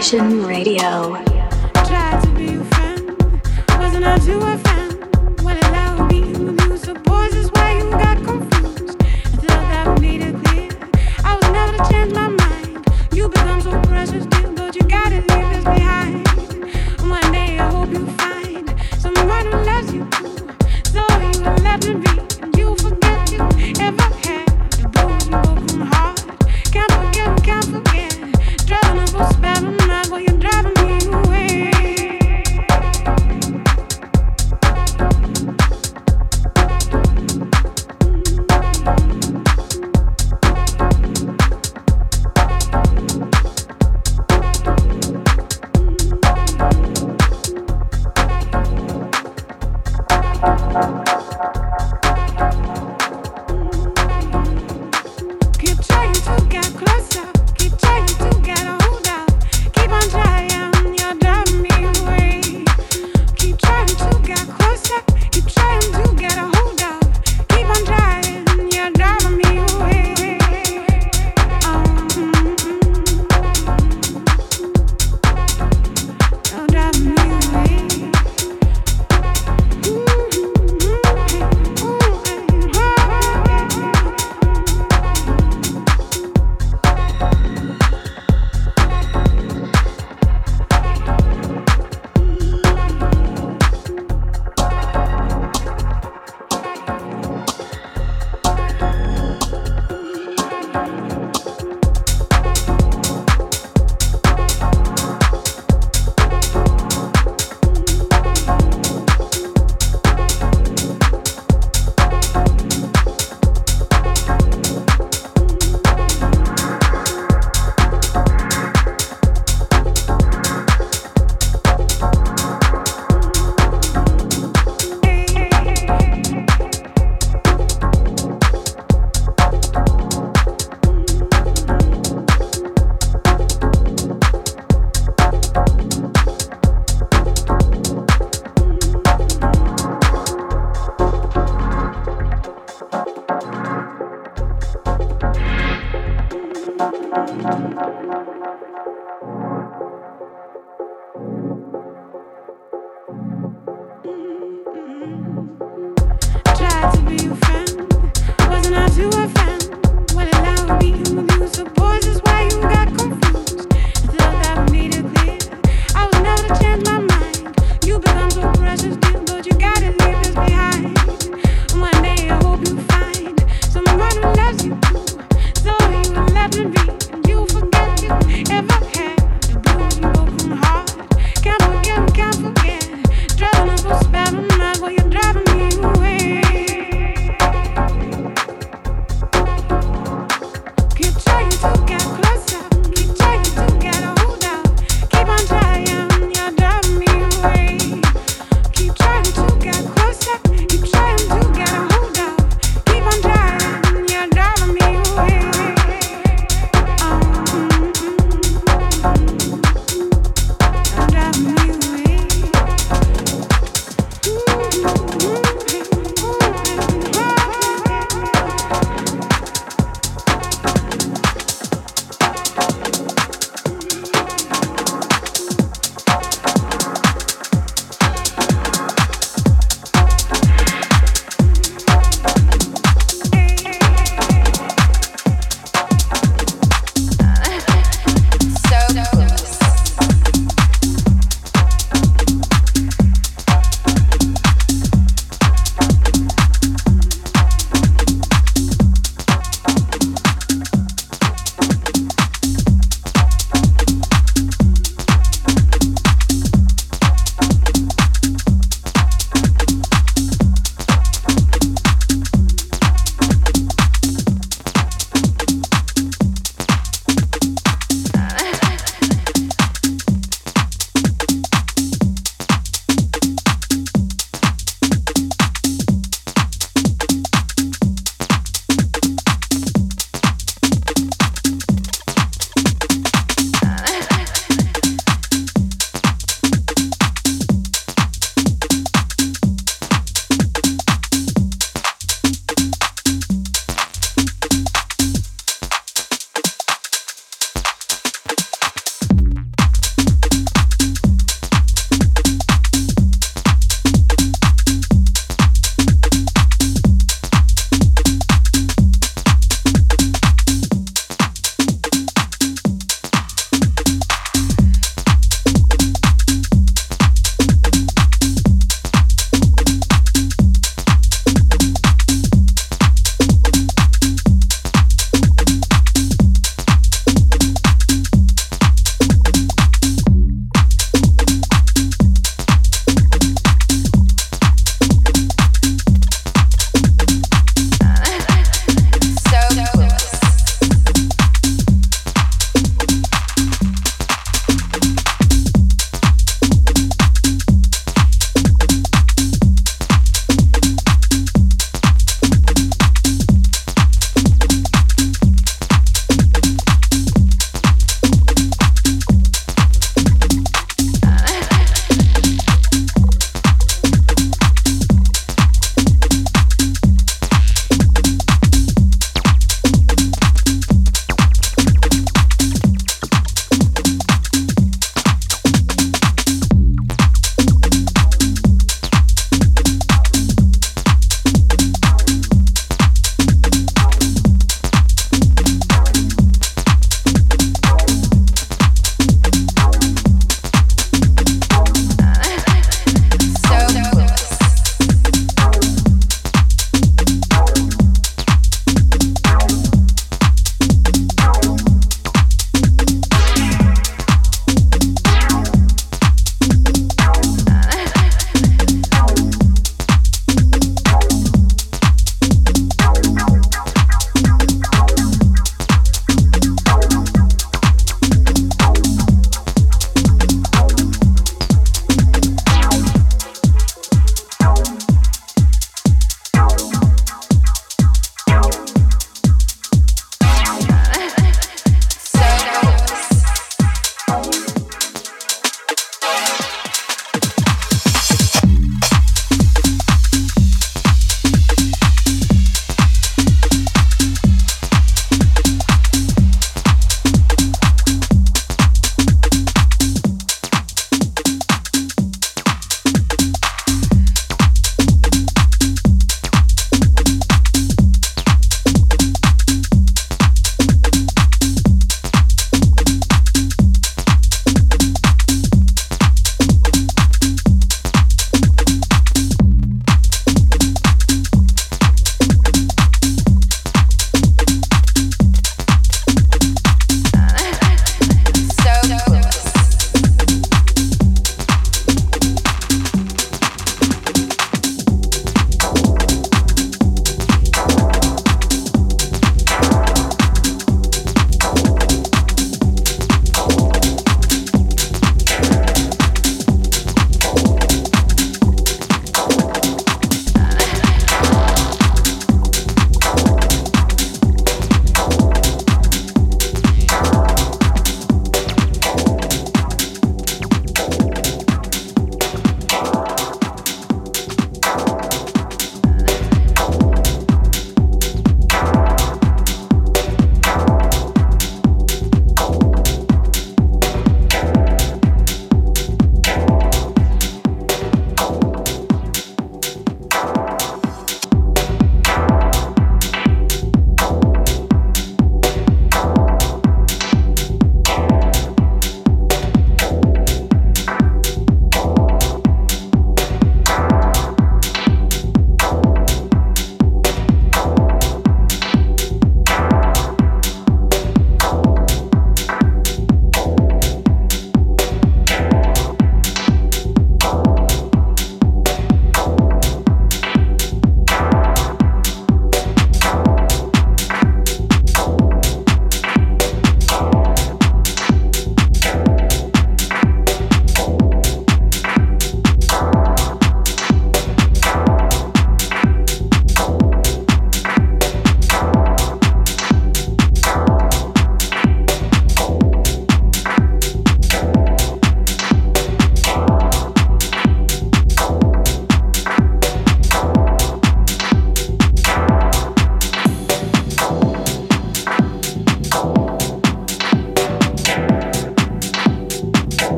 Transmission Radio.